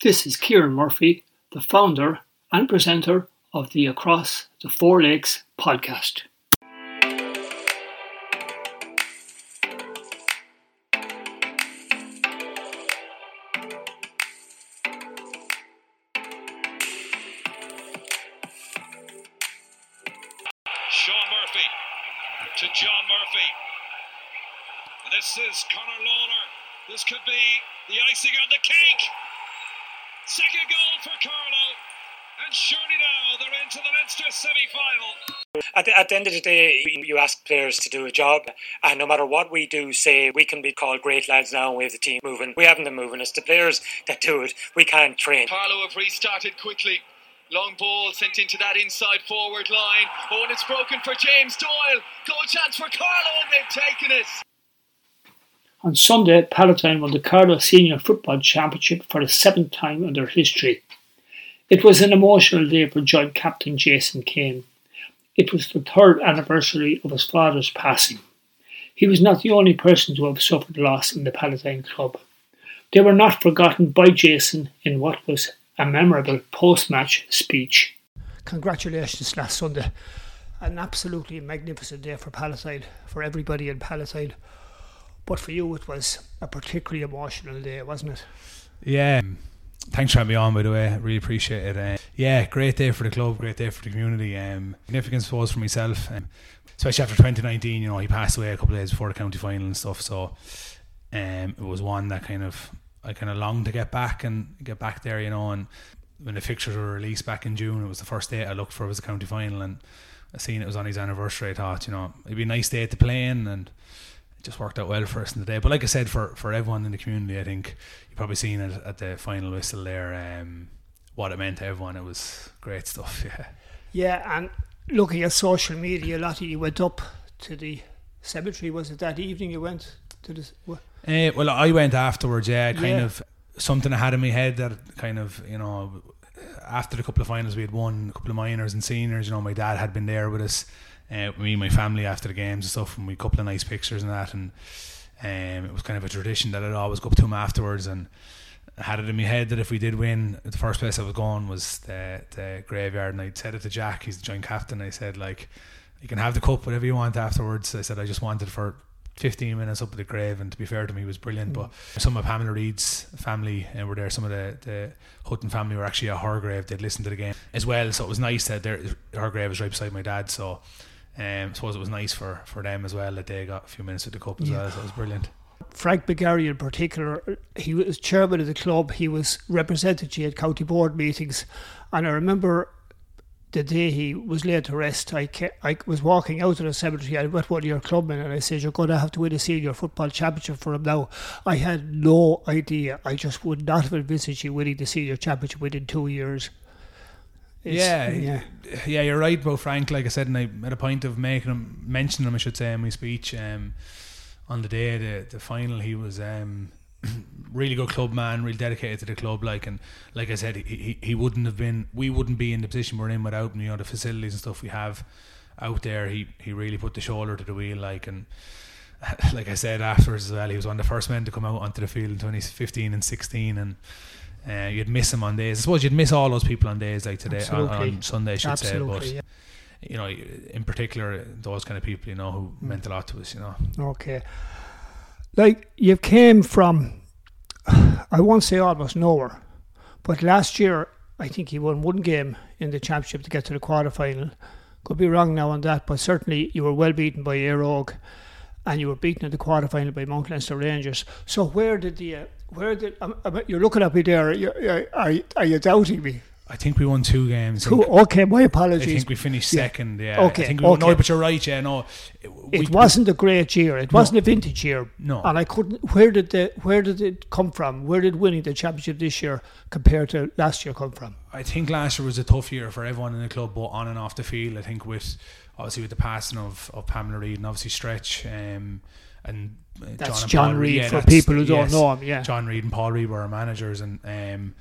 This is Kieran Murphy, the founder and presenter of the Across the Four Lakes podcast. Sean Murphy to John Murphy. This is Conor Lawler. This could be the icing on the cake. Second goal for Carlow. And surely now they're into the Leinster semi final. At the, at the end of the day, you ask players to do a job, and no matter what we do, say we can be called great lads now and we have the team moving. We haven't them moving. It's the players that do it. We can't train. Carlow have restarted quickly. Long ball sent into that inside forward line. Oh, and it's broken for James Doyle. Goal chance for Carlow, and they've taken it. On Sunday, Palatine won the Carlow Senior Football Championship for the seventh time in their history. It was an emotional day for joint captain Jason Kane. It was the third anniversary of his father's passing. He was not the only person to have suffered loss in the Palatine club. They were not forgotten by Jason in what was a memorable post match speech. Congratulations last Sunday. An absolutely magnificent day for Palatine, for everybody in Palatine. But for you, it was a particularly emotional day, wasn't it? Yeah. Thanks for having me on, by the way. Really appreciate it. Uh, yeah, great day for the club, great day for the community. Um, significance, suppose, for myself, um, especially after 2019. You know, he passed away a couple of days before the county final and stuff. So um, it was one that kind of I kind of longed to get back and get back there. You know, and when the fixtures were released back in June, it was the first day I looked for was the county final, and I seen it was on his anniversary. I thought, you know, it'd be a nice day to play in, and it just worked out well for us in the day. But like I said, for for everyone in the community, I think you probably seen it at the final whistle there. Um, what it meant to everyone, it was great stuff. Yeah. Yeah, and looking at social media, a lot of you went up to the cemetery. Was it that evening you went to the? wha- Uh, well, I went afterwards. Yeah, kind Yeah. of something I had in my head that kind of you know after the couple of finals we had won, a couple of minors and seniors. You know, my dad had been there with us, uh, me and my family after the games and stuff, and we a couple of nice pictures and that, and um, it was kind of a tradition that I'd always go up to him afterwards and. Had it in my head that if we did win, the first place I was going was the, the graveyard, and I said it to Jack, he's the joint captain. I said like, you can have the cup, whatever you want afterwards. I said I just wanted for 15 minutes up at the grave, and to be fair to me, he was brilliant. But some of Pamela Reed's family uh, were there. Some of the, the Hutton family were actually at her grave. They'd listened to the game as well, so it was nice that their her grave was right beside my dad. So um, I suppose it was nice for, for them as well that they got a few minutes with the cup as Yeah. well. So it was brilliant. Frank McGarry in particular, he was chairman of the club. He was represented at county board meetings, and I remember the day he was laid to rest. I ca- I was walking out of the cemetery. I met one of your clubmen, and I said, "You're going to have to win a senior football championship for him now." I had no idea. I just would not have envisaged you winning the senior championship within two years. It's- Yeah, yeah. yeah, you're right about Frank. Like I said, and I made a point of making him mention him. I should say in my speech um, on the day of the the final. He was um, really good club man, really dedicated to the club. Like and like I said, he, he he wouldn't have been. We wouldn't be in the position we're in without him. You know the facilities and stuff we have out there. He he really put the shoulder to the wheel. Like and. Like I said afterwards as well, he was one of the first men to come out onto the field in 2015 and 16, and uh, you'd miss him on days. I suppose you'd miss all those people on days like today on, on Sunday, I should Absolutely, say. yeah. But you know, in particular, those kind of people, you know, who meant a lot to us. You know, Okay. Like you came from, I won't say almost nowhere, but last year I think he won one game in the championship to get to the quarter final. Could be wrong now on that, but certainly you were well beaten by Éire Óg, and you were beaten in the quarter final by Mount Leinster Rangers. So where did the uh, where did um, um, you're looking at me there? You're, are, are you doubting me? I think we won two games. Think, okay, my apologies. I think we finished Yeah. second. Yeah. Okay, I think we won, no, but you're right. Yeah. No. we- it wasn't a great year. It wasn't a vintage year. No. And I couldn't. Where did the Where did it come from? Where did winning the championship this year compared to last year come from? I think last year was a tough year for everyone in the club, both on and off the field. I think with obviously with the passing of, of Pamela Reed and obviously Stretch um, and That's John, John Reed, yeah, for people who don't know him, yeah. John Reed and Paul Reed were our managers, and um,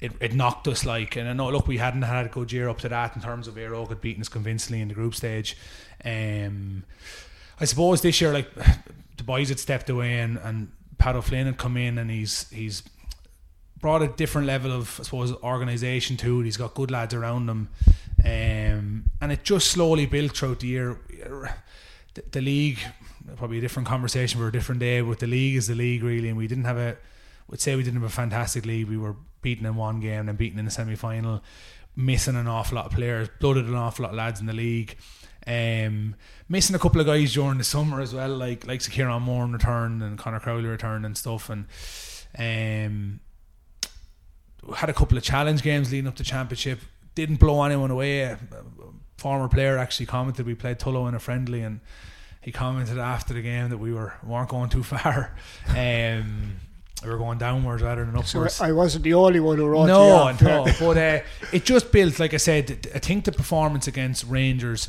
it, it knocked us like. And I know, look, we hadn't had a good year up to that in terms of Éire Óg had beaten us convincingly in the group stage. Um, I suppose this year, like the boys had stepped away, and, and Pat O'Flynn had come in, and he's he's brought a different level of, I suppose, organisation to it. He's got good lads around him. Um, and it just slowly built throughout the year. The, the league, probably a different conversation for a different day, but the league is the league, really. And we didn't have a, would say we didn't have a fantastic league. We were beaten in one game and beaten in the semi final, missing an awful lot of players, blooded an awful lot of lads in the league. Um, missing a couple of guys during the summer as well, like like Kieran Moore returned and Connor Crowley returned and stuff, and um, had a couple of challenge games leading up to championship. Didn't blow anyone away. A former player actually commented we played Tullow in a friendly, and he commented after the game that we were weren't going too far. Um, we were going downwards rather than upwards. So I wasn't the only one who wrote no, no. but uh, it just built, like I said, I think the performance against Rangers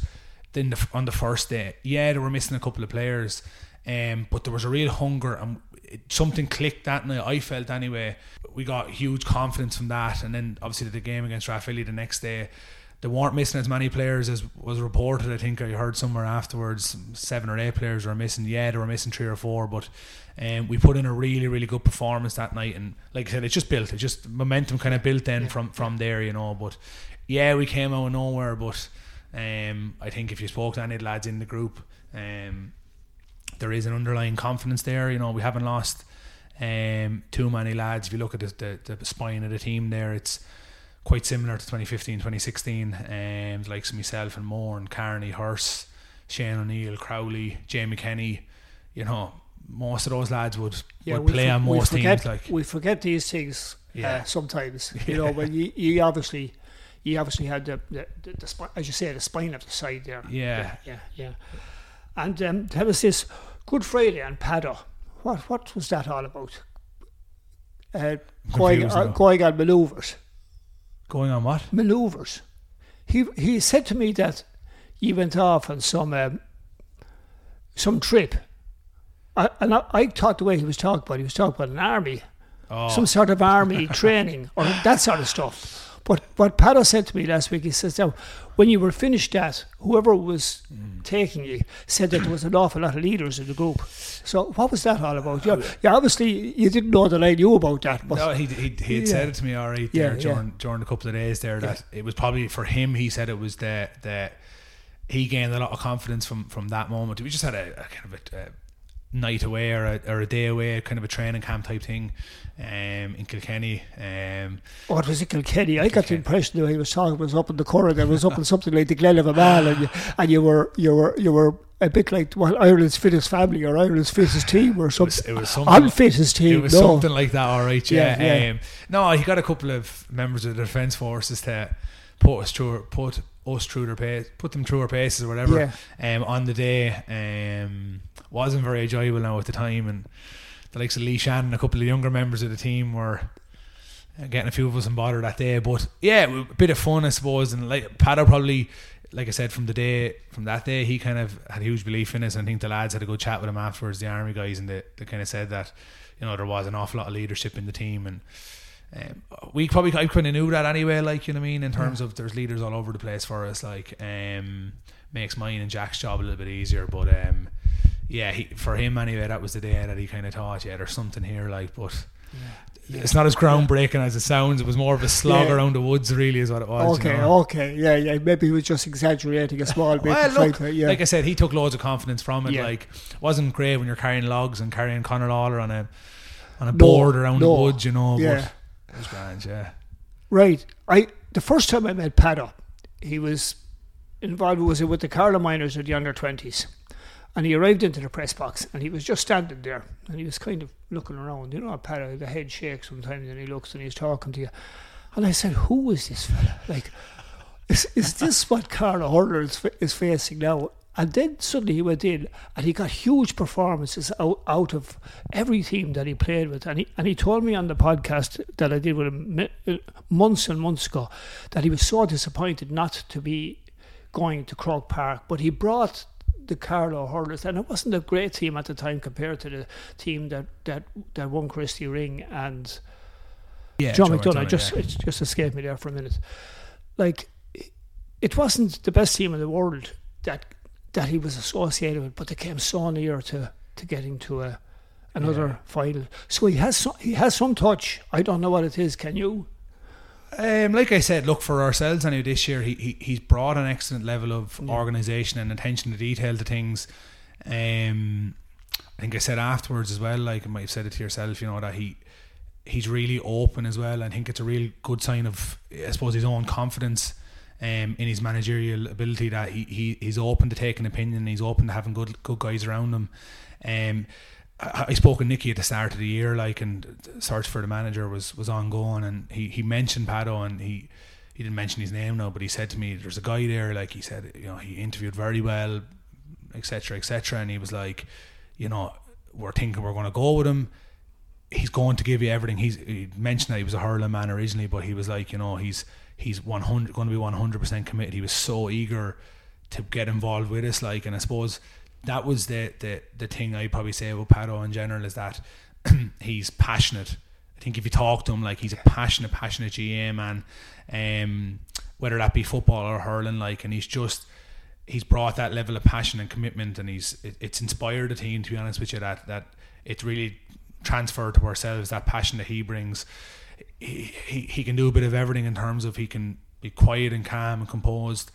then the, on the first day, yeah, they were missing a couple of players, um, but there was a real hunger and it, something clicked that night. I felt anyway. We got huge confidence from that, and then obviously the game against Rathvilly the next day. They weren't missing as many players as was reported. I think I heard somewhere afterwards seven or eight players were missing. Yeah, they were missing three or four, but um, we put in a really, really good performance that night. And like I said, it just built. It just momentum kind of built then yeah. from from there, you know. But yeah, we came out of nowhere, but um, I think if you spoke to any lads in the group, um, there is an underlying confidence there. You know, we haven't lost um, too many lads. If you look at the, the, the spine of the team there, it's quite similar to 2015, 2016. Um, like myself and Moore and Carney, Hurst, Shane O'Neill, Crowley, Jamie Kenny. You know, most of those lads would, yeah, would play for, on most forget, teams. Like we forget these things uh, yeah. uh, sometimes. You know, when you, you obviously you obviously had the, the, the, the as you say, the spine of the side there. Yeah. Yeah, yeah. yeah. And um, tell us this Good Friday and Paddo. What what was that all about? Uh, going, uh, going on manoeuvres. Going on what? Manoeuvres. He he said to me that he went off on some um, some trip. I, and I, I thought the way he was talking about, he was talking about an army, oh. some sort of army training or that sort of stuff. But what Paddo said to me last week, he says, now, when you were finished that, whoever was mm. taking you said that there was an awful lot of leaders in the group. So what was that all about? Yeah, yeah obviously you didn't know that I knew about that. But no, he, he, he had yeah. said it to me all right there yeah, during, yeah. during a couple of days there that it was probably for him, he said it was that, the he gained a lot of confidence from, from that moment. We just had a, a kind of a, a night away or a, or a day away, kind of a training camp type thing um, in Kilkenny. Um, oh, it was in Kilkenny. I got the impression that he was talking was up in the corridor. Was up in something like the Glen of Imaal, and you, and you were you were you were a bit like well, Ireland's fittest family or Ireland's fittest team or something. It was, it was something unfittest team. It was no. something like that. All right, yeah. yeah, yeah. Um, no, he got a couple of members of the defence forces to put us through put us through their pace, put them through our paces or whatever. Yeah. Um, on the day, um, wasn't very enjoyable now at the time, and the likes of Lee Shannon, a couple of younger members of the team were uh, getting a few of us in bother that day. But yeah, a bit of fun, I suppose. And like Paddo probably, like I said, from the day from that day, he kind of had a huge belief in us. And I think the lads had a good chat with him afterwards, the army guys, and they, they kind of said that you know there was an awful lot of leadership in the team and. Um, we probably I kind of knew that anyway, like you know what I mean, in terms yeah. of there's leaders all over the place for us. Like, um, makes mine and Jack's job a little bit easier, but um, yeah, he, for him anyway, that was the day that he kind of thought, yeah, there's something here, like, but. Yeah. It's not as groundbreaking as it sounds. It was more of a slog yeah. around the woods, really, is what it was. Okay, you know? okay, yeah, yeah. Maybe he was just exaggerating a small bit. well, look, yeah. like I said, he took loads of confidence from it. Yeah. Like, wasn't great when you're carrying logs and carrying Conor Lawler on a on a no, board around no. the woods, you know. Yeah, but it was grand, yeah. Right. I the first time I met Paddo, he was involved was it with the Carlow Minors at the under twenties. And he arrived into the press box and he was just standing there and he was kind of looking around. You know, Paddo, the head shakes sometimes and he looks and he's talking to you. And I said, Who is this fella? Like, is, is this what Carl Hurler is, is facing now? And then suddenly he went in and he got huge performances out, out of every team that he played with. And he, and he told me on the podcast that I did with him uh, months and months ago that he was so disappointed not to be going to Croke Park, but he brought the Carlow Hurlers, and it wasn't a great team at the time compared to the team that that, that won Christy Ring and yeah, John McDonough. Just yeah. it just escaped me there for a minute. Like it wasn't the best team in the world that that he was associated with, but they came so near to to getting to a another Yeah. final. So he has some, he has some touch. I don't know what it is. Can you? Um, like I said, look for ourselves anyway. This year, he, he he's brought an excellent level of organisation and attention to detail to things. Um, I think I said afterwards as well. Like I might have said it to yourself, you know that he he's really open as well. I think it's a real good sign of, I suppose, his own confidence um, in his managerial ability that he, he he's open to taking opinion. He's open to having good good guys around him. Um, I, spoke with Nicky at the start of the year, like, and search for the manager was was ongoing, and he, he mentioned Pado, and he he didn't mention his name now, but he said to me, "There's a guy there." Like he said, you know, he interviewed very well, etc., etc., and he was like, you know, we're thinking we're going to go with him. He's going to give you everything. He's he mentioned that he was a hurling man originally, but he was like, you know, he's he's one hundred going to be one hundred percent committed. He was so eager to get involved with us, like, and I suppose that was the the the thing I probably say about Pato in general is that he's passionate. I think if you talk to him, like he's a passionate, passionate GM, man. Um, whether that be football or hurling, like, and he's just he's brought that level of passion and commitment, and he's it, it's inspired the team. To be honest with you, that that it's really transferred to ourselves that passion that he brings. He, he he can do a bit of everything in terms of he can be quiet and calm and composed,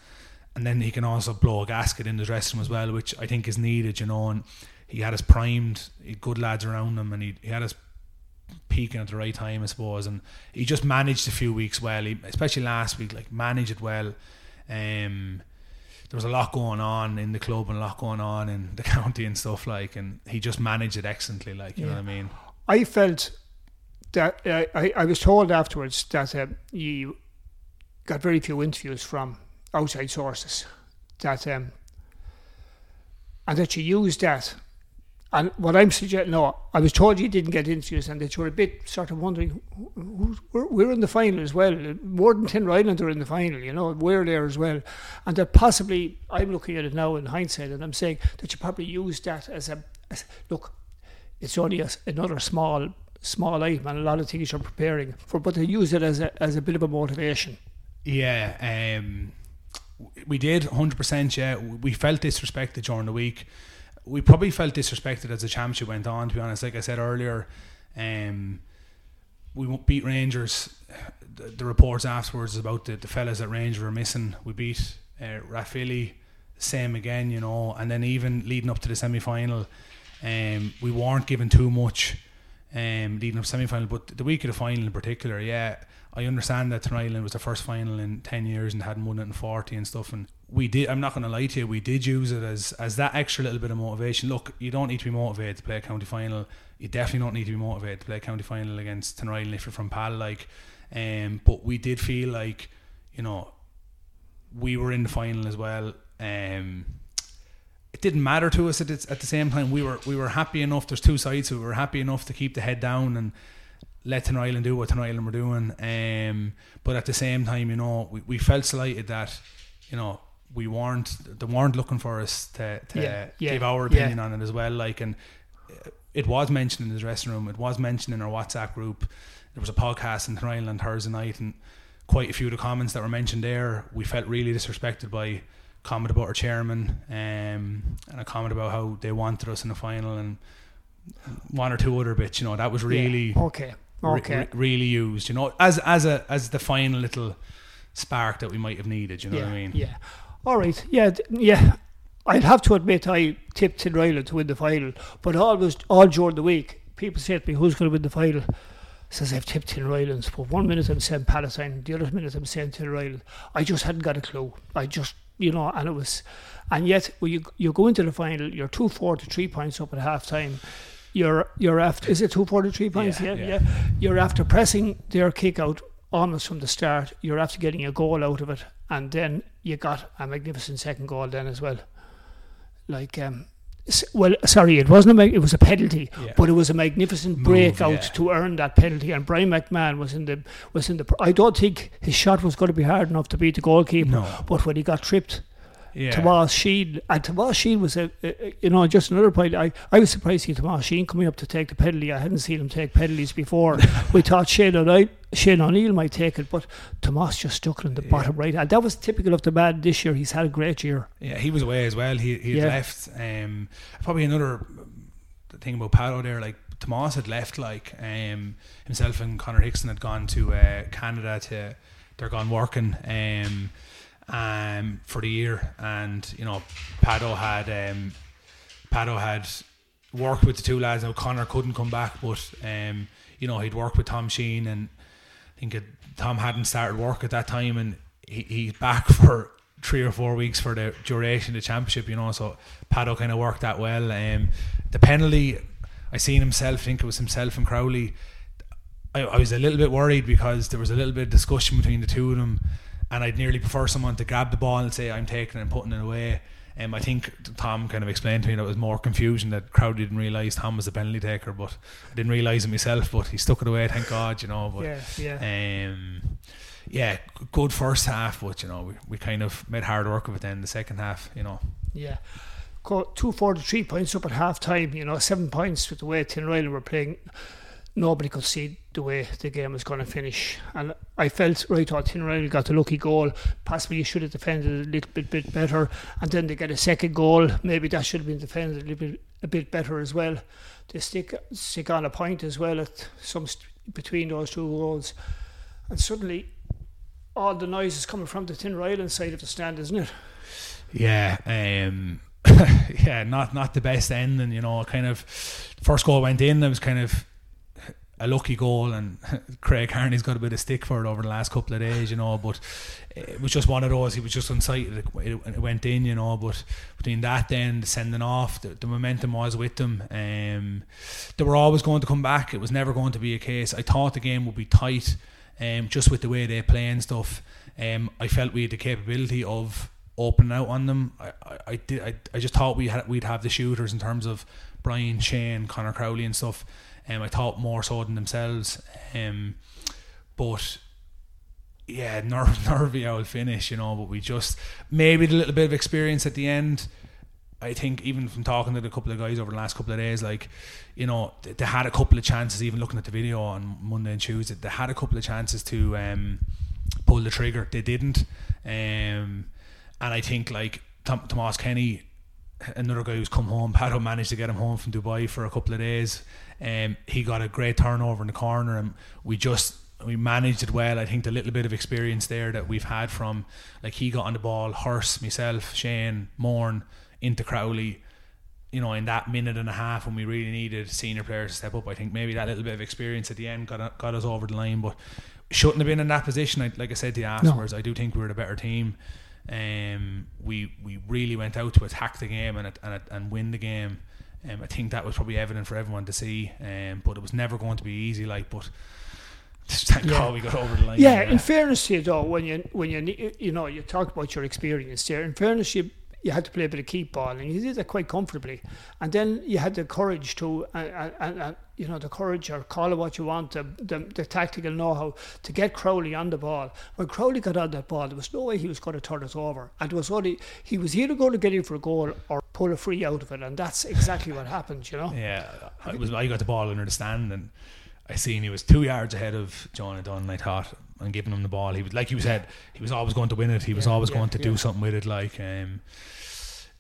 and then he can also blow a gasket in the dressing room as well, which I think is needed. You know, and he had us primed, good lads around him, and he, he had us peaking at the right time, I suppose. And he just managed a few weeks well, he, especially last week, like managed it well. Um, there was a lot going on in the club and a lot going on in the county and stuff like, and he just managed it excellently. Like you know what I mean? I felt that uh, I, I was told afterwards that um, you got very few interviews from outside sources that um, and that you used that. And what I'm suggesting no I was told you didn't get interviews and that you were a bit sort of wondering we're, we're in the final as well. More than Tinryland are in the final you know we're there as well. And that possibly I'm looking at it now in hindsight and I'm saying that you probably used that as a as, look it's only a, another small small item and a lot of things you're preparing for but they use it as a, as a bit of a motivation. Yeah, um, we did 100%. Yeah, we felt disrespected during the week. We probably felt disrespected as the championship went on. To be honest, like I said earlier, um, we beat Rangers. The, the reports afterwards about the, the fellas at Rangers were missing. We beat uh, Rathvilly, same again, you know, and then even leading up to the semi final, um, we weren't given too much um, leading up semi final. But the week of the final in particular, yeah, I understand that Tinryland was the first final in 10 years and hadn't won it in 40 and stuff. And we did, I'm not going to lie to you, we did use it as, as that extra little bit of motivation. Look, you don't need to be motivated to play a county final. You definitely don't need to be motivated to play a county final against Tinryland if you're from Pal. Like, um, but we did feel like, you know, we were in the final as well. Um, it didn't matter to us at, its, at the same time. We were we were happy enough. There's two sides. We were happy enough to keep the head down and let Tinryland do what Tinryland were doing. Um, but at the same time, you know, we, we felt slighted that, you know, we weren't they weren't looking for us to, to Yeah, yeah, give our yeah. opinion on it as well. Like, and it was mentioned in the dressing room. It was mentioned in our WhatsApp group. There was a podcast in Tinryland Thursday night, and quite a few of the comments that were mentioned there, we felt really disrespected by. Comment about our chairman, um, and a comment about how they wanted us in the final, and one or two other bits. You know, that was really Yeah. okay okay re- really used. You know, as as a as the final little spark that we might have needed. You know yeah, what I mean? Yeah. All right. Yeah. Yeah. I'd have to admit I tipped Tinryland to win the final, but always all during the week, people say to me, "Who's going to win the final?" Says I've tipped Tinryland. But one minute I'm saying Palatine, the other minute I'm saying Tinryland. I just hadn't got a clue. I just, you know, and it was, and yet when you you go into the final, you're two four to three points up at half time. You're you're after is it two forty three points? Yeah, Yeah, yeah. yeah. You're after pressing their kick out almost from the start. You're after getting a goal out of it, and then you got a magnificent second goal then as well. Like um, well, sorry, it wasn't a it was a penalty, Yeah. but it was a magnificent Move, breakout yeah. to earn that penalty. And Brian McMahon was in the was in the. I don't think his shot was going to be hard enough to beat the goalkeeper. No. But when he got tripped, Yeah. Tomas Sheen and Tomas Sheen was a, a- you know just another point. I, I was surprised to see Tomas Sheen coming up to take the penalty. I hadn't seen him take penalties before. we thought Shane O'Neill, Shane O'Neill might take it, but Tomas just stuck it in the bottom right. And that was typical of the man this year. He's had a great year. Yeah, he was away as well. He he Yeah. left. Um, probably another thing about Pato there, like Tomas had left. Like um, himself and Connor Hickson had gone to uh, Canada to they're gone working um, um, for the year, and you know Pado had um, Pado had worked with the two lads. Now Connor couldn't come back, but um, you know he'd worked with Tom Sheen, and I think it, Tom hadn't started work at that time, and he, he's back for three or four weeks for the duration of the championship. You know, so Pado kind of worked that well. Um, the penalty, I seen himself. I think it was himself and Crowley. I, I was a little bit worried because there was a little bit of discussion between the two of them, and I'd nearly prefer someone to grab the ball and say I'm taking it and putting it away. Um, I think Tom kind of explained to me that it was more confusion that Crowley didn't realise Tom was the penalty taker, but I didn't realise it myself. But he stuck it away, thank God, you know. But Yeah, yeah. um, yeah, good first half, but you know we, we kind of made hard work of it. Then the second half, you know, Yeah. Got two forty three points up at half time, you know, seven points with the way Tinryland were playing. Nobody could see the way the game was going to finish. And I felt, right, thought Tinryland got the lucky goal. Possibly you should have defended a little bit, bit better. And then they get a second goal. Maybe that should have been defended a little bit, a bit better as well. They stick, stick on a point as well at some st- between those two goals. And suddenly, all the noise is coming from the Tinryland side of the stand, isn't it? yeah, um, yeah, not not the best ending. You know, kind of first goal went in. It was kind of a lucky goal, and Craig Harney's got a bit of stick for it over the last couple of days. You know, but it was just one of those. He was just unsighted. It, it went in. You know, but between that then the sending off, the, the momentum was with them. Um, they were always going to come back. It was never going to be a case. I thought the game would be tight. Um, just with the way they play and stuff, um, I felt we had the capability of opening out on them. I, I, I did. I, I just thought we had we'd have the shooters in terms of Brian Shane, Connor Crowley, and stuff. Um, I thought more so than themselves. Um, but yeah, nerve, nervy old finish, you know. But we just maybe a little bit of experience at the end. I think even from talking to a couple of guys over the last couple of days, like you know, they, they had a couple of chances. Even looking at the video on Monday and Tuesday, they had a couple of chances to um, pull the trigger. They didn't, um, and I think like Tom, Tomas Kenny, another guy who's come home. Pato managed to get him home from Dubai for a couple of days. Um, he got a great turnover in the corner, and we just we managed it well. I think the little bit of experience there that we've had from like he got on the ball, Hurst, myself, Shane, Morn into Crowley. You know, in that minute and a half when we really needed senior players to step up, I think maybe that little bit of experience at the end got got us over the line. But shouldn't have been in that position. I, like I said to you afterwards, I do think we were the better team. Um, we we really went out to attack the game and and and win the game. Um, I think that was probably evident for everyone to see. Um, but it was never going to be easy. Like, but thank Yeah. God we got over the line. Yeah, in fairness to you though, when you when you you know you talk about your experience there. In fairness, you you had to play a bit of keep ball, and you did that quite comfortably. And then you had the courage to, and, and, and you know, the courage or call it what you want, the, the the tactical know-how to get Crowley on the ball. When Crowley got on that ball, there was no way he was going to turn it over, and it was only he was either going to get in for a goal or pull a free out of it, and that's exactly what happened. You know. Yeah, I was. I got the ball under the stand, and I seen he was two yards ahead of John Dunn. And I thought, and giving him the ball, he was like you said, he was always going to win it. He was Yeah, always yeah, going to do something with it. Like, um,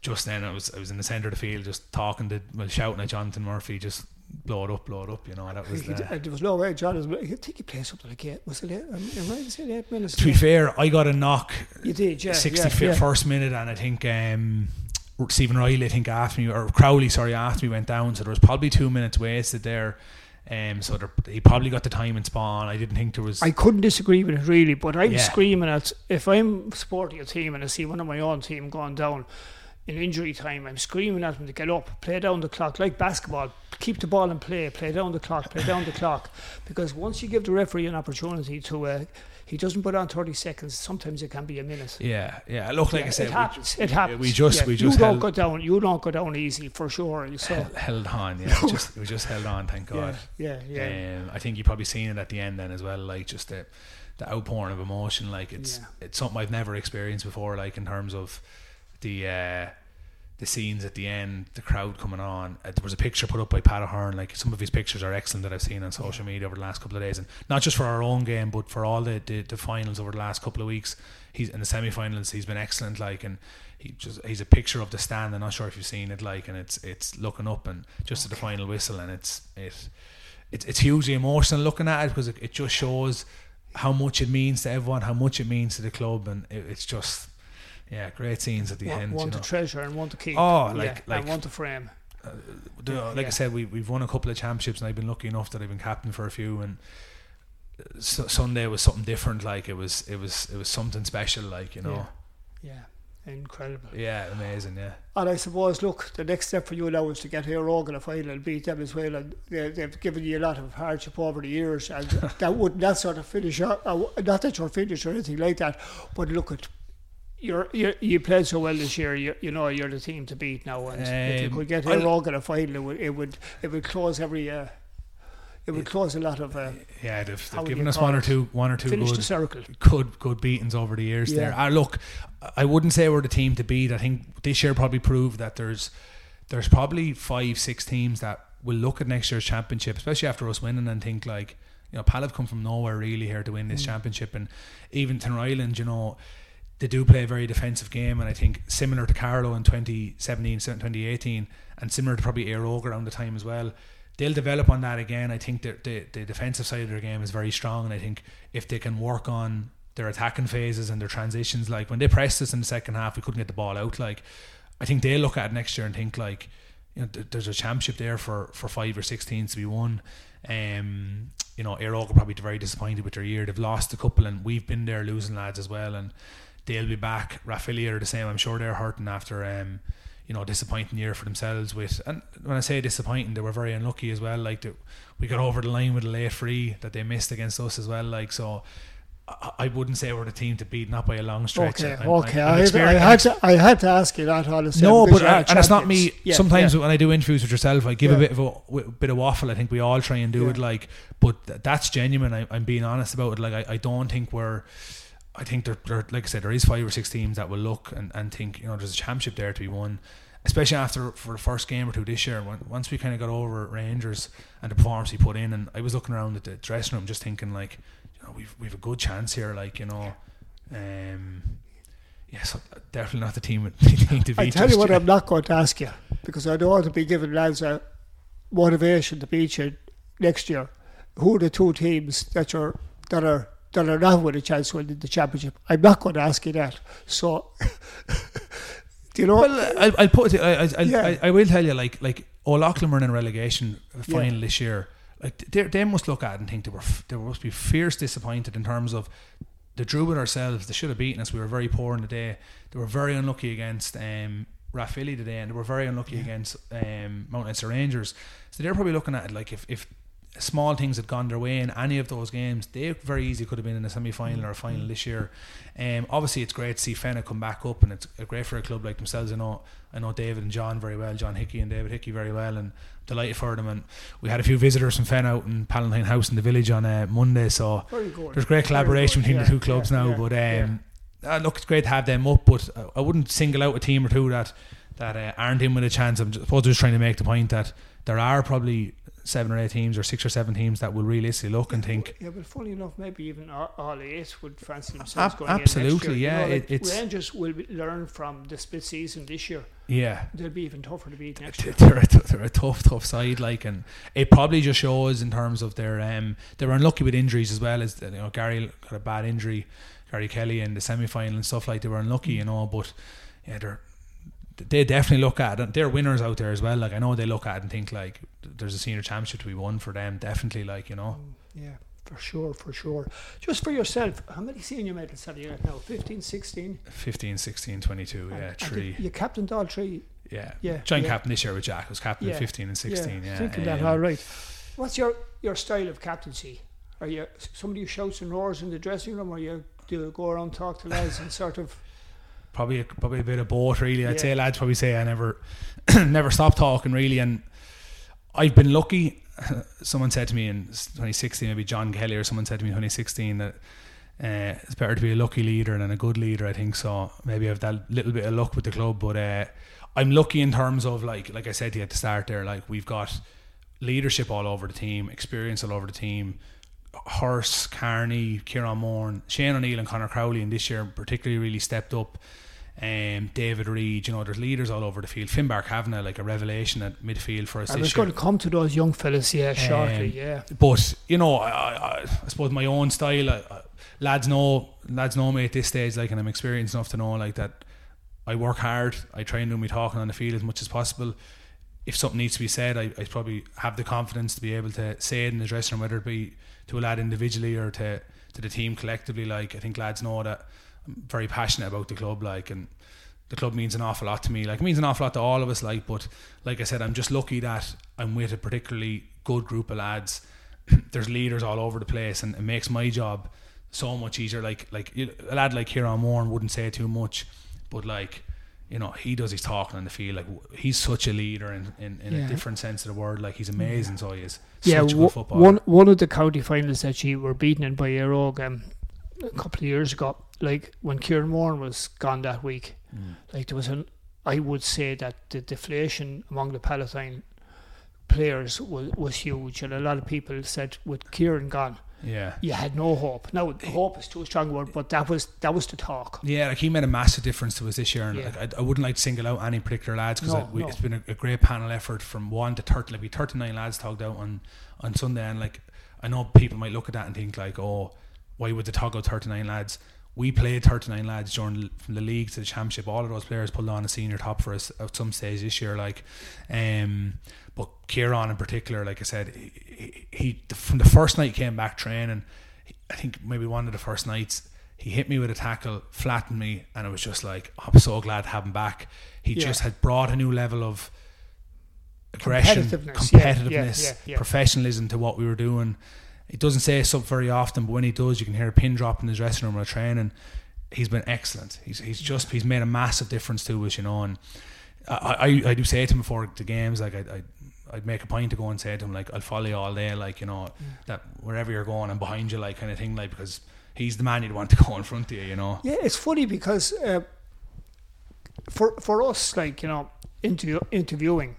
just then, I was I was in the centre of the field, just talking to, well, shouting at Jonathan Murphy, just blow it up, blow it up. You know, that was. He- The, there was no way John is. I think he played something like eight. Was it eight? I right to eight minutes? to be fair, I got a knock you did, yeah. 65th yeah, yeah. first minute, and I think um, Stephen Riley, I think after me or Crowley, sorry, after me went down, so there was probably two minutes wasted there. Um, so he probably got the time and spawn. I didn't think there was. I couldn't disagree with it really, but I'm Yeah. screaming at if I'm supporting a team and I see one of my own team going down in injury time, I'm screaming at them to get up, play down the clock like basketball, keep the ball in play, play down the clock, play down the clock, because once you give the referee an opportunity to, uh, he doesn't put on 30 seconds. Sometimes it can be a minute. yeah, yeah. Look, like Yeah, I said, it happens. we, it happens. We just, Yeah, we just you held, don't go down. You don't go down easy for sure. So held, held on. Yeah, we just we just held on. Thank yeah, God. yeah, yeah. Um, I think you probably seen it at the end then as well. Like just the the outpouring of emotion. Like it's Yeah. it's something I've never experienced before. Like in terms of the uh, the scenes at the end, the crowd coming on. Uh, there was a picture put up by Pat Ahern. Like some of his pictures are excellent that I've seen on social media over the last couple of days, and not just for our own game, but for all the, the, the finals over the last couple of weeks. He's in the semi-finals. He's been excellent. Like and he just he's a picture of the stand. I'm not sure if you've seen it. Like and it's it's looking up and just at the final whistle, and it's it it's it's hugely emotional looking at it because it, it just shows how much it means to everyone, how much it means to the club, and it, it's just yeah, great scenes at the one, end. one you to treasure and one to keep. Oh, like- yeah, like- and one to frame. The- like Yeah. I said, we we've won a couple of championships, and I've been lucky enough that I've been captain for a few. And S- Sunday was something different. Like it was, it was, it was something special. Like you know, Yeah, incredible. yeah, amazing. Yeah, And I suppose, look, the next step for you now is to get here Rogan a final and beat them as well. And they, they've given you a lot of hardship over the years, and that wouldn't that sort of finish. Uh, uh, not that you're finished or anything like that, but look at. You're, you're, you played so well this year. You, you know you're the team to beat now, and if you Um, could get Rogan a final, it would it would it would close every. Uh, it would close a lot of uh, yeah. They've, they've given us one or two, one or two finish the good, circle. good, good beatings over the years. Yeah. There. Ah, look, I wouldn't say we're the team to beat. I think this year probably proved that there's there's probably five, six teams that will look at next year's championship, especially after us winning, and think like, you know, Pal have come from nowhere really here to win Mm. this championship, and even Island, you know, they do play a very defensive game, and I think similar to Carlow in 2017, 2018, and similar to probably Éire Óg around the time as well. They'll develop on that again. I think that the, the defensive side of their game is very strong, and I think if they can work on their attacking phases and their transitions, like when they pressed us in the second half, we couldn't get the ball out. Like I think they'll look at it next year and think like, you know, th- there's a championship there for for five or six teams to be won. Um, you know, Éire Óg probably very disappointed with their year. They've lost a couple, and we've been there losing lads as well, and they'll be back. Rathvilly are the same. I'm sure they're hurting after um, you know, disappointing year for themselves. With and when I say disappointing, they were very unlucky as well. Like the, we got over the line with a late free that they missed against us as well. Like so. I I wouldn't say we're the team to beat, not by a long stretch. Okay, I'm- okay. I'm I, had, I to I had to ask you that honestly. no, but you're uh, and it's not me. Yeah, Sometimes yeah. when I do interviews with yourself, I give a bit of a w- bit of waffle. I think we all try and do Yeah. it, like, but that's genuine. I, I'm being honest about it. Like, I, I don't think we're. I think there, there, like I said, there is five or six teams that will look and, and think, you know, there's a championship there to be won, especially after for the first game or two this year. When, once we kind of got over Rangers and the performance he put in, and I was looking around at the dressing room, just thinking like, you know, we've we've a good chance here. Like, you know, um, yes, definitely not the team, to beat. I tell you what, yet. I'm not going to ask you because I don't want to be giving lads a motivation to beat you next year. Who are the two teams that are that are that are not with a chance of winning the championship? I'm not going to ask you that. So, do you know? Well, I, I'll put it. I, I, I, Yeah. I, I will tell you, like, like O'Loughlin were in relegation final Yeah. this year. Like, they, they must look at it and think they were, they must be fierce disappointed in terms of they drew with ourselves. They should have beaten us. We were very poor in the day. They were very unlucky against um, Rathvilly today, and they were very unlucky against um, Mount Leinster Rangers. So they're probably looking at it like if, if small things had gone their way in any of those games, they very easily could have been in a semi final or a final this year. Um, obviously, it's great to see Fenagh come back up, and it's great for a club like themselves. I know, I know David and John very well, John Hickey and David Hickey very well, and delighted for them. And we had a few visitors from Fenagh out in Palatine House in the village on uh, Monday, so there's great collaboration between Yeah, the two clubs yeah, now. yeah, but um, uh, look, it's great to have them up, but I- I wouldn't single out a team or two that that uh, aren't in with a chance. I'm just, I suppose just trying to make the point that there are probably seven or eight teams or six or seven teams that will realistically look and think, Yeah, but funny enough, maybe even all, eight would fancy themselves Ab- going in absolutely. You yeah, know, like it- it's- Rangers will learn from the split season this year. yeah, They'll be even tougher to beat next year. they're a, they're a tough, tough side. Like, and it probably just shows in terms of their um, they were unlucky with injuries as well as you know Gary got a bad injury, Gary Kelly in the semi final and stuff like they were unlucky, you know. But yeah, they're they definitely look at it. They're winners out there as well. Like I know they look at and think like there's a senior championship to be won for them. Definitely, like you know, Yeah, for sure, for sure. Just for yourself, how many senior medals have you got now? 15, 16? 15, 16, 22, yeah, And- and three, You captained all three. yeah, Yeah, Joint yeah. captain this year with Jack I was captain Yeah, of 15 and 16. Yeah, thinking that um, all right. What's your, your style of captaincy? Are you somebody who shouts and roars in the dressing room, or you do you go around talk to lads and sort of? Probably a, probably a bit of both really I'd Yeah. say lads probably say I never never stop talking really and I've been lucky someone said to me in 2016 maybe John Kelly or someone said to me in 2016 that uh, it's better to be a lucky leader than a good leader. I think so. Maybe I have that little bit of luck with the club, but uh, I'm lucky in terms of like like I said to you at the start there. Like we've got leadership all over the team, experience all over the team. Horse, Carney, Kieran Moore, Shane O'Neill, and Connor Crowley, and this year particularly really stepped up. Um, David Reid, you know, there's leaders all over the field. Finbar Kavanagh, like a revelation at midfield for us. I was going to come to those young fellas, yeah, shortly, Um, yeah. But you know, I, I, I suppose my own style. I, I, lads know, lads know me at this stage, like, and I'm experienced enough to know, like, that I work hard. I try and do my talking on the field as much as possible. If something needs to be said, I, I probably have the confidence to be able to say it in the dressing room, whether it be to a lad individually or to to the team collectively. Like, I think lads know that I'm very passionate about the club, like, and the club means an awful lot to me. Like it means an awful lot to all of us. Like, but like I said, I'm just lucky that I'm with a particularly good group of lads. There's leaders all over the place, and it makes my job so much easier. Like, like a lad like Kieran Warren wouldn't say too much, but like. You know, he does his talking on the field. Like he's such a leader in, in, in Yeah. a different sense of the word. Like he's amazing. So he is Yeah, such a good footballer. one one of the county finals that she were beaten in by Éire Óg um, a couple of years ago. Like when Kieran Moore was gone that week, Mm. like there was an. I would say that the deflation among the Palatine players was was huge, and a lot of people said with Kieran gone, yeah, you had no hope. No, hope is too strong a word, but that was that was the talk. Yeah, like he made a massive difference to us this year, and Yeah. like, I, I wouldn't like to single out any particular lads because No, no. it's been a, a great panel effort from one to thirty. Like we thirty nine lads talked out on on Sunday, and like I know people might look at that and think like, oh, why would they talk out thirty nine lads? We played thirty nine lads during from the league to the championship. All of those players pulled on a senior top for us at some stage this year. Like, um, but Kieran in particular, like I said, he, he, from the first night he came back training. I think maybe one of the first nights he hit me with a tackle, flattened me, and it was just like oh, I'm so glad to have him back. He Yeah. just had brought a new level of aggression, Competitiveness, competitiveness, yeah, yeah. professionalism to what we were doing. It doesn't say so very often, but when he does, you can hear a pin drop in his dressing room or training. He's been excellent. He's he's just he's made a massive difference to us, you know. And I I, I do say to him before the games, like I. I I'd make a point to go and say to him like I'll follow you all day like you know that wherever you're going I'm behind you like kind of thing like because he's the man you'd want to go in front of you you know Yeah, it's funny because uh, for for us, like you know, interview, interviewing,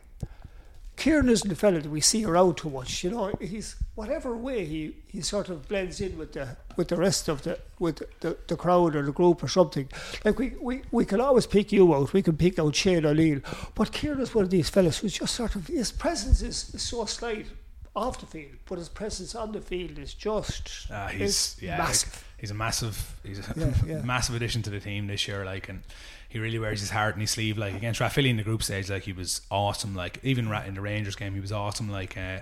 Kieran isn't the fella that we see around too much. You know, he's whatever way he, he sort of blends in with the with the rest of the with the, the crowd or the group or something. Like we, we, we can always pick you out. We can pick out Shane O'Neill, but Kieran is one of these fellas who's just sort of his presence is, is so slight off the field, but his presence on the field is just Uh, he's is yeah, massive. He's a massive, he's a Yeah, yeah. massive addition to the team this year. Like, and he really wears his heart in his sleeve. Like against Rathvilly in the group stage, like he was awesome. Like even in the Rangers game, he was awesome. Like uh,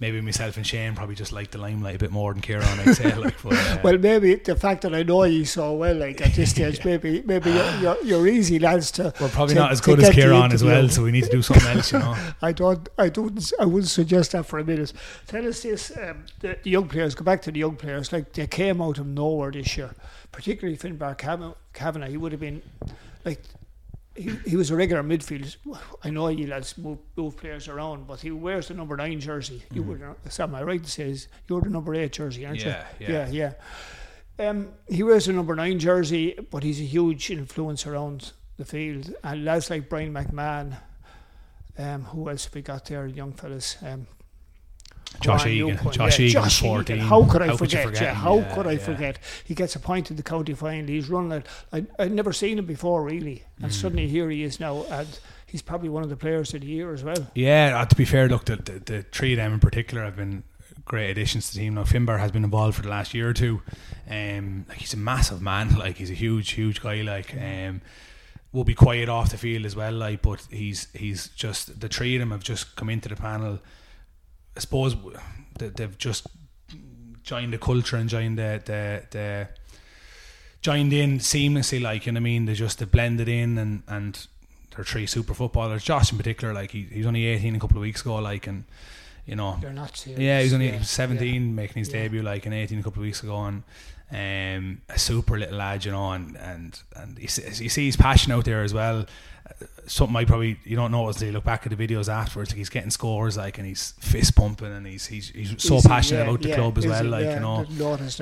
maybe myself and Shane probably just liked the limelight a bit more than Kieran. I'd say. Like, but, uh, Well, maybe the fact that I know you so well, like at this stage, maybe maybe you're, you're, you're easy lads to. we're probably to- not as good as Kieran as well, so we need to do something else. You know. I don't, I don't, I wouldn't suggest that for a minute. Tell us this: um, the, the young players. Go back to the young players. Like they came out of nowhere this year, particularly Finbar Kavanagh. He would have been like. He, he was a regular midfielder. I know you lads move, move players around, but he wears the number nine jersey. You were, Sam, am I right to say is you're the number eight jersey, aren't Yeah, you? yeah. yeah, yeah. Um, he wears the number nine jersey, but he's a huge influence around the field. And lads like Brian McMahon, um, who else have we got there? Young fellas. Um, Josh Brian Egan, Newcombe, Josh yeah, Egan, Josh fourteen. Egan. How could I you forget? Yeah, how Yeah, could I forget? He gets appointed the county final. He's run it. I I'd never seen him before really, and Mm. suddenly here he is now, and he's probably one of the players of the year as well. Yeah, uh, to be fair, look, the, the, the three of them in particular have been great additions to the team. Now, Finbar has been involved for the last year or two. Um, like he's a massive man, like he's a huge, huge guy. Like, um, will be quiet off the field as well. Like, but he's he's just the three of them have just come into the panel. I suppose they- they've just joined the culture and joined the the the joined in seamlessly. Like, you know what I mean? They just they blended in and and they're three super footballers. Josh in particular, like he, he's only eighteen a couple of weeks ago, like and you know They're not serious. yeah, he's only Yeah, 17 yeah. making his Yeah. debut like in 18 a couple of weeks ago and um, a super little lad, you know, and and and you see, you see his passion out there as well. Uh, Something I probably you don't notice until you look back at the videos afterwards. Like he's getting scores, like, and he's fist pumping, and he's he's, he's so passionate Yeah, about the yeah, club as well. Like Yeah, you know,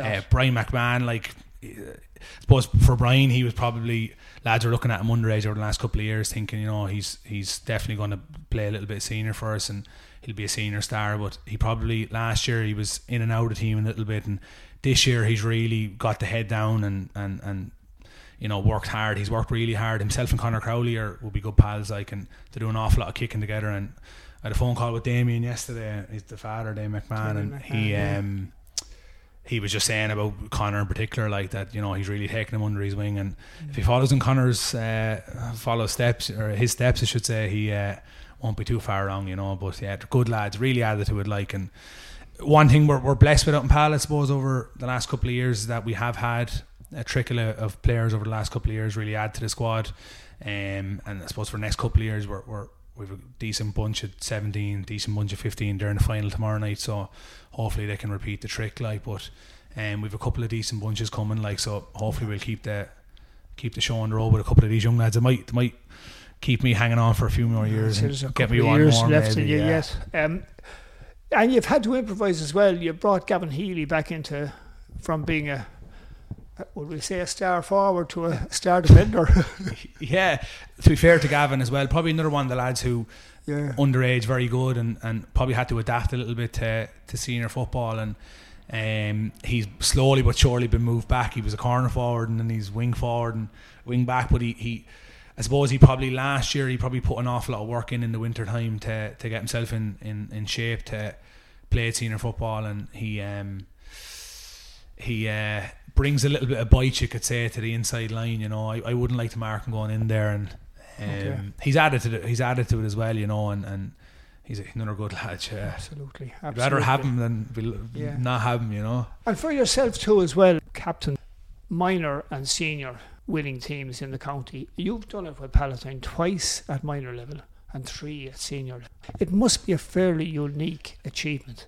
uh. Brian McMahon, like I suppose for Brian, he was probably lads are looking at him underage over the last couple of years, thinking you know he's he's definitely going to play a little bit senior for us and he'll be a senior star. But he probably last year he was in and out of the team a little bit, and this year he's really got the head down and and and you know worked hard. He's worked really hard. Himself and Connor Crowley are will be good pals. Like and they do an awful lot of kicking together. And I had a phone call with Damien yesterday. He's the father, Dave McMahon, Damien and McMahon, he yeah. um he was just saying about Connor in particular, like that, you know, he's really taking him under his wing, and if he follows in Connor's uh, follow steps or his steps, I should say, he uh, won't be too far wrong, you know. But yeah, good lads, really added to it. Like, and one thing we're, we're blessed with out in Pal, I suppose, over the last couple of years, is that we have had a trickle of- of players over the last couple of years really add to the squad, um, and I suppose for the next couple of years, we're, we're we've a decent bunch of 17, decent bunch of 15 during the final tomorrow night. So hopefully they can repeat the trick. Like, but um, we've a couple of decent bunches coming. Like, so hopefully we'll keep the keep the show on the road with a couple of these young lads. It might it might keep me hanging on for a few more years So and get me one more left maybe. you, yeah. yes. Um, and you've had to improvise as well. You brought Gavin Healy back into from being a- would we say a star forward to a star defender? yeah, to be fair to Gavin as well, probably another one of the lads who yeah. underage, very good, and, and probably had to adapt a little bit to, to senior football. And um, he's slowly but surely been moved back. He was a corner forward, and then he's wing forward and wing back. But he, he I suppose he probably last year he probably put an awful lot of work in in the winter time to, to get himself in, in, in shape to play senior football, and he um, he uh, brings a little bit of bite, you could say, to the inside line. You know, I, I wouldn't like to mark him going in there, and um, Okay. he's added to the, he's added to it as well. You know, and, and he's another good lad. Yeah. Absolutely. I'd rather have him than be, Yeah. not have him. You know. And for yourself too, as well, captain, minor and senior winning teams in the county. You've done it with Palatine twice at minor level and three at senior. It must be a fairly unique achievement.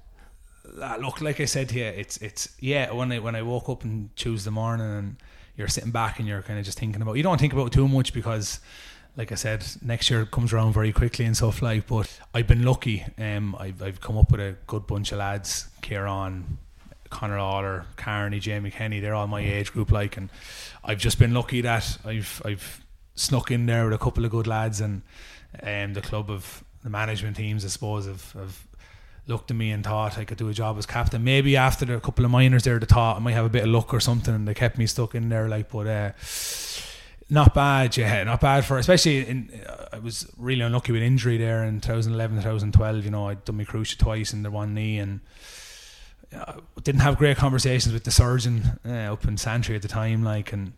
Uh, look, like I said here, it's it's yeah. When I when I woke up on Tuesday morning and you're sitting back and you're kind of just thinking about. You don't think about too much because, like I said, next year comes around very quickly and stuff like. But I've been lucky. Um, I've I've come up with a good bunch of lads. Kieran, Connor Lawler, Carney, Jamie Kenny. They're all my age group. Like, and I've just been lucky that I've I've snuck in there with a couple of good lads and um, the club of the management teams, I suppose, have, have looked at me and thought I could do a job as captain. Maybe after a couple of minors there, they thought I might have a bit of luck or something, and they kept me stuck in there. Like, but uh, not bad, yeah, not bad for especially in. Uh, I was really unlucky with injury there in 2011, 2012. You know, I'd done my cruciate twice in the one knee and. uh, didn't have great conversations with the surgeon uh, up in Santry at the time, like, and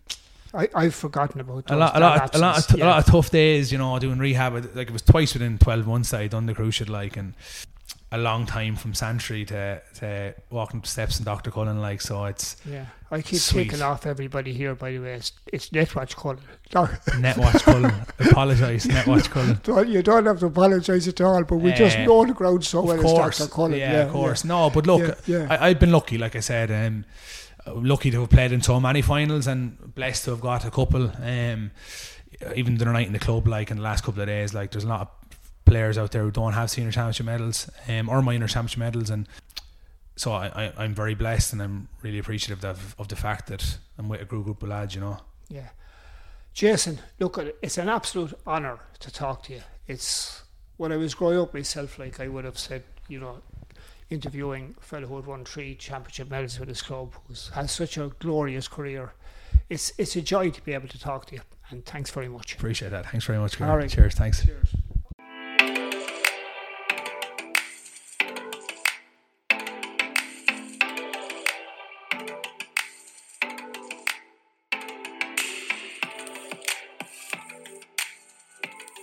I, I've forgotten about a lot, a that lot, a lot, of, yeah. a lot of tough days, you know, doing rehab. Like it was twice within twelve months that I'd done the cruciate, like, and a long time from Santry to, to walking the steps in Doctor Cullen, like, so it's Yeah, I keep Sweet. taking off everybody here. By the way, it's, it's Netwatch Cullen. Netwatch Cullen. Apologise, Netwatch Cullen. don't- you don't have to apologise at all, but we just Uh, know the ground so well course, Dr. Cullen. yeah, of course. No, but look, Yeah, yeah. I, I've been lucky, like I said. Um, lucky to have played in so many finals and blessed to have got a couple. Um, even the night in the club, like in the last couple of days, like there's a lot of players out there who don't have senior championship medals um, or minor championship medals, and so I, I, I'm very blessed and I'm really appreciative of, of the fact that I'm with a group group of lads. You know, Yeah. Jason, look, it's an absolute honour to talk to you. It's when I was growing up myself, like I would have said, you know, interviewing a fellow who had won three championship medals with his club, who has such a glorious career. It's it's a joy to be able to talk to you, and thanks very much. appreciate that. Thanks very much. All right. Cheers. Thanks. Cheers.